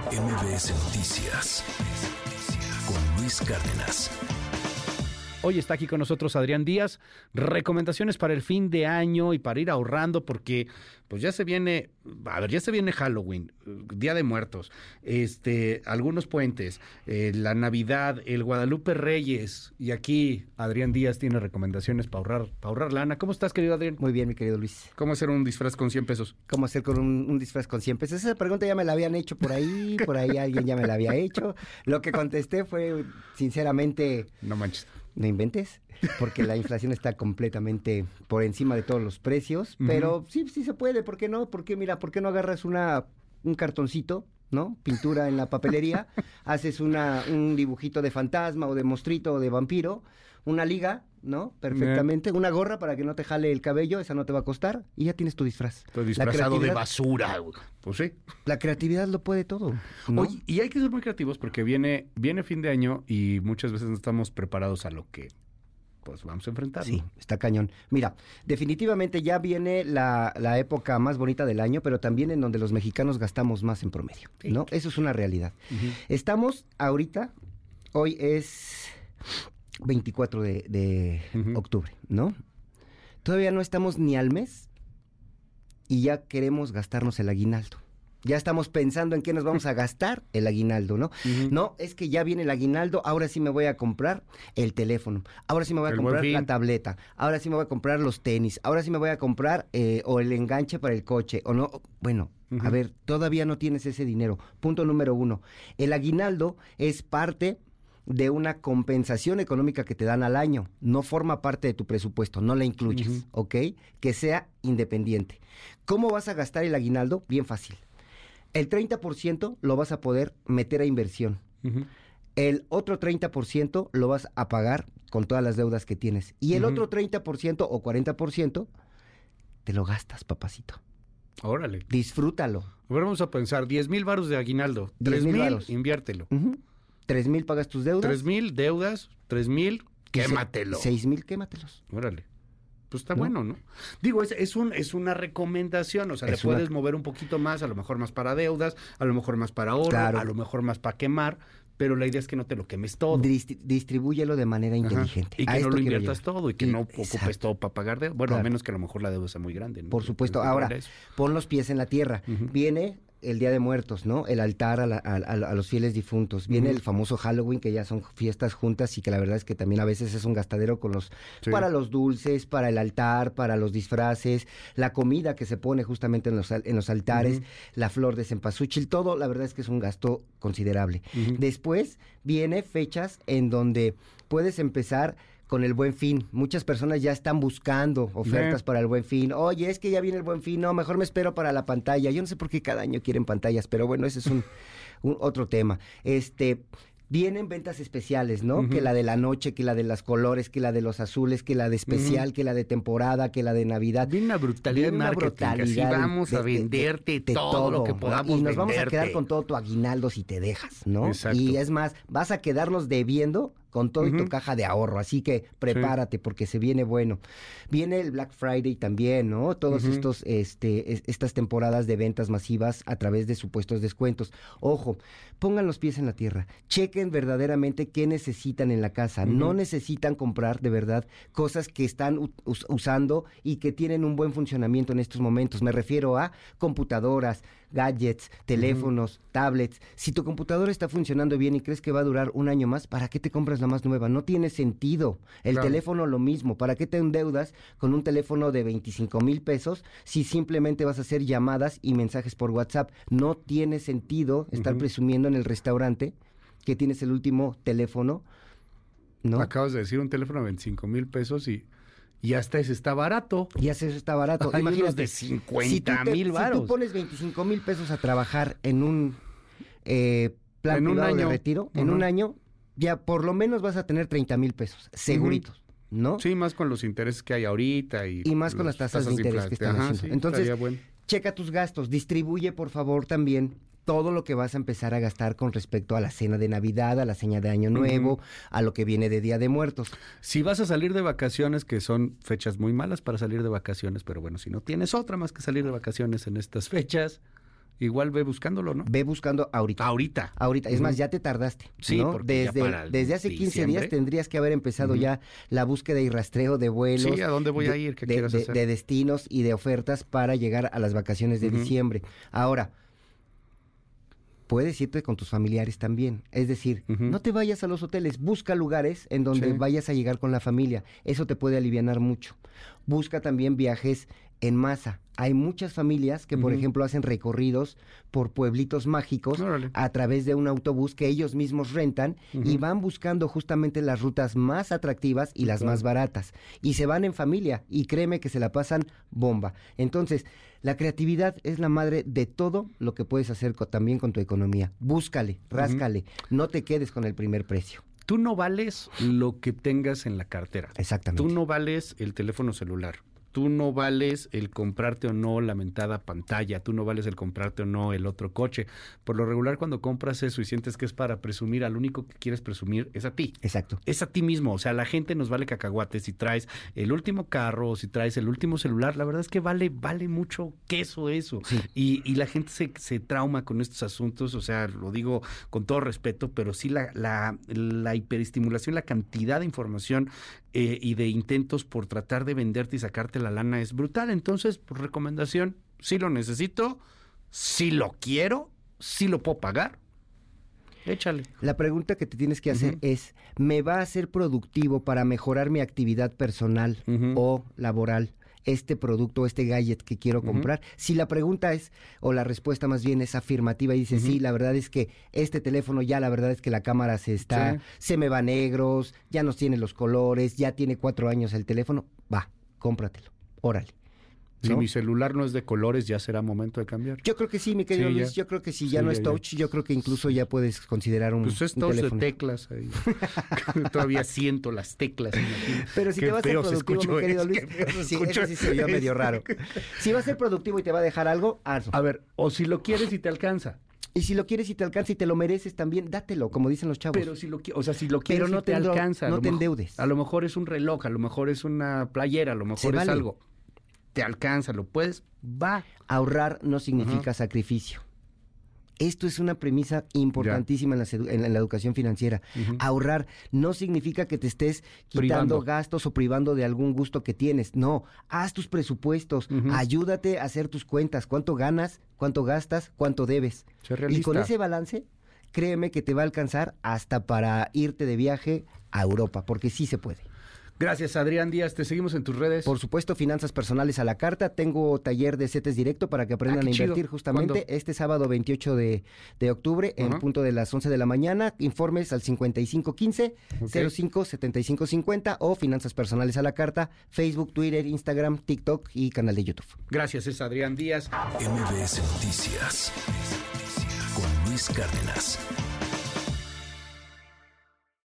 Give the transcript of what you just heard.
MBS Noticias con Luis Cárdenas. Hoy está aquí con nosotros Adrián Díaz. Recomendaciones para el fin de año y para ir ahorrando porque pues ya se viene, a ver, ya se viene Halloween, Día de Muertos, este, algunos puentes, eh, la Navidad, el Guadalupe Reyes y aquí Adrián Díaz tiene recomendaciones para ahorrar, para ahorrar lana. ¿Cómo estás, querido Adrián? Muy bien, mi querido Luis. ¿Cómo hacer un disfraz con 100 pesos? ¿Cómo hacer con un, un disfraz con 100 pesos? Esa pregunta ya me la habían hecho por ahí, por ahí alguien ya me la había hecho. Lo que contesté fue, sinceramente... No manches. No inventes, porque la inflación está completamente por encima de todos los precios, pero sí, sí se puede, ¿por qué no? Porque mira, ¿por qué no agarras una un cartoncito, ¿no? Pintura en la papelería, haces una un dibujito de fantasma o de monstruito o de vampiro, una liga, ¿no? Perfectamente, una gorra para que no te jale el cabello, esa no te va a costar y ya tienes tu disfraz. Estoy disfrazado de basura. Pues sí. La creatividad lo puede todo. ¿no? Oye, y hay que ser muy creativos porque viene, viene fin de año y muchas veces no estamos preparados a lo que pues vamos a enfrentar. Sí, está cañón. Mira, definitivamente ya viene la, la, época más bonita del año, pero también en donde los mexicanos gastamos más en promedio, ¿no? Eso es una realidad. Uh -huh. Estamos ahorita, hoy es 24 de, de uh -huh. octubre, ¿no? Todavía no estamos ni al mes y ya queremos gastarnos el aguinaldo. Ya estamos pensando en qué nos vamos a gastar el aguinaldo, ¿no? Uh -huh. No, es que ya viene el aguinaldo, ahora sí me voy a comprar el teléfono, ahora sí me voy a el comprar la tableta, ahora sí me voy a comprar los tenis, ahora sí me voy a comprar eh, o el enganche para el coche, o no. Bueno, uh -huh. a ver, todavía no tienes ese dinero. Punto número uno. El aguinaldo es parte de una compensación económica que te dan al año. No forma parte de tu presupuesto, no la incluyes, uh -huh. ¿ok? Que sea independiente. ¿Cómo vas a gastar el aguinaldo? Bien fácil. El 30% lo vas a poder meter a inversión. Uh -huh. El otro 30% lo vas a pagar con todas las deudas que tienes. Y el uh -huh. otro 30% o 40% te lo gastas, papacito. Órale. Disfrútalo. A ver, vamos a pensar, 10 mil baros de aguinaldo. 3 mil, inviértelo. Uh -huh. 3 mil pagas tus deudas. 3 mil deudas, 3 mil, quématelo. 6 mil, quématelos. Órale pues está ¿No? bueno, ¿no? Digo, es, es, un, es una recomendación, o sea, es le puedes una... mover un poquito más, a lo mejor más para deudas, a lo mejor más para ahorro, claro. a lo mejor más para quemar, pero la idea es que no te lo quemes todo. Dist distribúyelo de manera inteligente. Y que a no lo inviertas todo y que no Exacto. ocupes todo para pagar deuda. Bueno, claro. a menos que a lo mejor la deuda sea muy grande. ¿no? Por supuesto. Ahora, pon los pies en la tierra. Uh -huh. Viene el Día de Muertos, ¿no? El altar a, la, a, a los fieles difuntos. Viene uh -huh. el famoso Halloween, que ya son fiestas juntas y que la verdad es que también a veces es un gastadero con los sí. para los dulces, para el altar, para los disfraces, la comida que se pone justamente en los, en los altares, uh -huh. la flor de cempasúchil, todo la verdad es que es un gasto considerable. Después viene fechas en donde puedes empezar con el buen fin. Muchas personas ya están buscando ofertas yeah. para el buen fin. Oye, es que ya viene el buen fin, no, mejor me espero para la pantalla. Yo no sé por qué cada año quieren pantallas, pero bueno, ese es un, un otro tema. Este, vienen ventas especiales, ¿no? Uh -huh. Que la de la noche, que la de los colores, que la de los azules, que la de especial, uh -huh. que la de temporada, que la de Navidad. Viene una brutalidad Viene de marketing, brutalidad así vamos de, a venderte de, de, todo, todo, lo que podamos Y nos venderte. vamos a quedar con todo tu aguinaldo si te dejas, ¿no? Exacto. Y es más, vas a quedarnos debiendo con todo uh -huh. y tu caja de ahorro. Así que prepárate sí. porque se viene bueno. Viene el Black Friday también, ¿no? Todos uh -huh. estos, este, es, estas temporadas de ventas masivas a través de supuestos descuentos. Ojo, pongan los pies en la tierra. Chequen verdaderamente qué necesitan en la casa. Uh -huh. No necesitan comprar de verdad cosas que están us usando y que tienen un buen funcionamiento en estos momentos. Me refiero a computadoras, gadgets, teléfonos, uh -huh. tablets. Si tu computadora está funcionando bien y crees que va a durar un año más, ¿para qué te compras la más nueva? No tiene sentido. El claro. teléfono lo mismo. ¿Para qué te endeudas con un teléfono de 25 mil pesos si simplemente vas a hacer llamadas y mensajes por WhatsApp? No tiene sentido estar uh -huh. presumiendo en el restaurante que tienes el último teléfono. ¿no? Acabas de decir un teléfono de 25 mil pesos y y hasta ese está barato. Y hasta ese está barato. Hay Imagínate, de 50 mil si varos. Si tú pones 25 mil pesos a trabajar en un eh, plan en un año, de retiro, uh -huh. en un año, ya por lo menos vas a tener 30 mil pesos, seguritos. Uh -huh. ¿No? Sí, más con los intereses que hay ahorita. Y, y más con las tasas, tasas de interés que están Ajá, haciendo. Sí, Entonces, bueno. checa tus gastos, distribuye por favor también todo lo que vas a empezar a gastar con respecto a la cena de Navidad, a la cena de Año Nuevo, uh -huh. a lo que viene de Día de Muertos. Si vas a salir de vacaciones, que son fechas muy malas para salir de vacaciones, pero bueno, si no tienes otra más que salir de vacaciones en estas fechas, igual ve buscándolo, ¿no? Ve buscando ahorita. Ahorita. Ahorita, es más, ya te tardaste. Sí, ¿no? porque ya desde, para desde hace 15 diciembre. días tendrías que haber empezado ya la búsqueda y rastreo de vuelos. Sí, ¿a dónde voy de- a ir? ¿Qué de, quieres de- hacer? de destinos y de ofertas para llegar a las vacaciones de diciembre. Ahora, puedes irte con tus familiares también. Es decir, no te vayas a los hoteles, busca lugares en donde Sí. vayas a llegar con la familia. Eso te puede alivianar mucho. Busca también viajes en masa. Hay muchas familias que, por ejemplo, hacen recorridos por pueblitos mágicos Órale. a través de un autobús que ellos mismos rentan y van buscando justamente las rutas más atractivas y las Claro. más baratas. Y se van en familia y créeme que se la pasan bomba. Entonces, la creatividad es la madre de todo lo que puedes hacer co- también con tu economía. Búscale, ráscale, no te quedes con el primer precio. Tú no vales lo que tengas en la cartera. Exactamente. Tú no vales el teléfono celular. Tú no vales el comprarte o no la mentada pantalla. Tú no vales el comprarte o no el otro coche. Por lo regular, cuando compras eso y sientes que es para presumir, al único que quieres presumir es a ti. Exacto. Es a ti mismo. O sea, la gente nos vale cacahuate si traes el último carro o si traes el último celular. La verdad es que vale, vale mucho queso eso. Sí. Y, y la gente se, se trauma con estos asuntos. O sea, lo digo con todo respeto, pero sí la, la, la hiperestimulación, la cantidad de información eh, y de intentos por tratar de venderte y sacarte la lana es brutal. Entonces, por recomendación, sí lo necesito, sí lo quiero, sí lo puedo pagar. Échale. La pregunta que te tienes que hacer es, ¿me va a ser productivo para mejorar mi actividad personal o laboral este producto, este gadget que quiero comprar? Si la pregunta es, o la respuesta más bien es afirmativa y dice, sí, la verdad es que este teléfono ya, la verdad es que la cámara se está, Sí. se me va negros, ya no tiene los colores, ya tiene cuatro años el teléfono, va, cómpratelo, órale. Si mi celular no es de colores, ya será momento de cambiar. Yo creo que sí, mi querido Sí, ya. Luis, yo creo que si ya Sí, no ya, es ya. touch, yo creo que incluso ya puedes considerar un, Pues es todo de teclas ahí. Todavía siento las teclas. Pero si Qué te va a ser productivo, mi querido Luis, sí, eso sí se medio raro. Si va a ser productivo y te va a dejar algo, hazlo. A ver, o si lo quieres y te alcanza. Y si lo quieres y te alcanza y te lo mereces también, dátelo, como dicen los chavos. Pero si lo o sea, si lo quieres no y te alcanza. no te endeudes. A lo mejor es un reloj, a lo mejor es una playera, a lo mejor Se es vale. algo. Te alcanza, lo puedes, va. Ahorrar no significa sacrificio. Esto es una premisa importantísima en la, en educación financiera. Ahorrar no significa que te estés quitando Privando. gastos o privando de algún gusto que tienes. No, haz tus presupuestos, ayúdate a hacer tus cuentas, cuánto ganas, cuánto gastas, cuánto debes. Y con ese balance, créeme que te va a alcanzar hasta para irte de viaje a Europa, porque sí se puede. Gracias, Adrián Díaz. Te seguimos en tus redes. Por supuesto, finanzas personales a la carta. Tengo taller de CETES directo para que aprendan Ah, a invertir chido. justamente ¿Cuándo? este sábado 28 de, de octubre en punto de las 11 de la mañana. Informes al 5515 Ok. 05 7550 o finanzas personales a la carta, Facebook, Twitter, Instagram, TikTok y canal de YouTube. Gracias, es Adrián Díaz. MBS Noticias con Luis Cárdenas.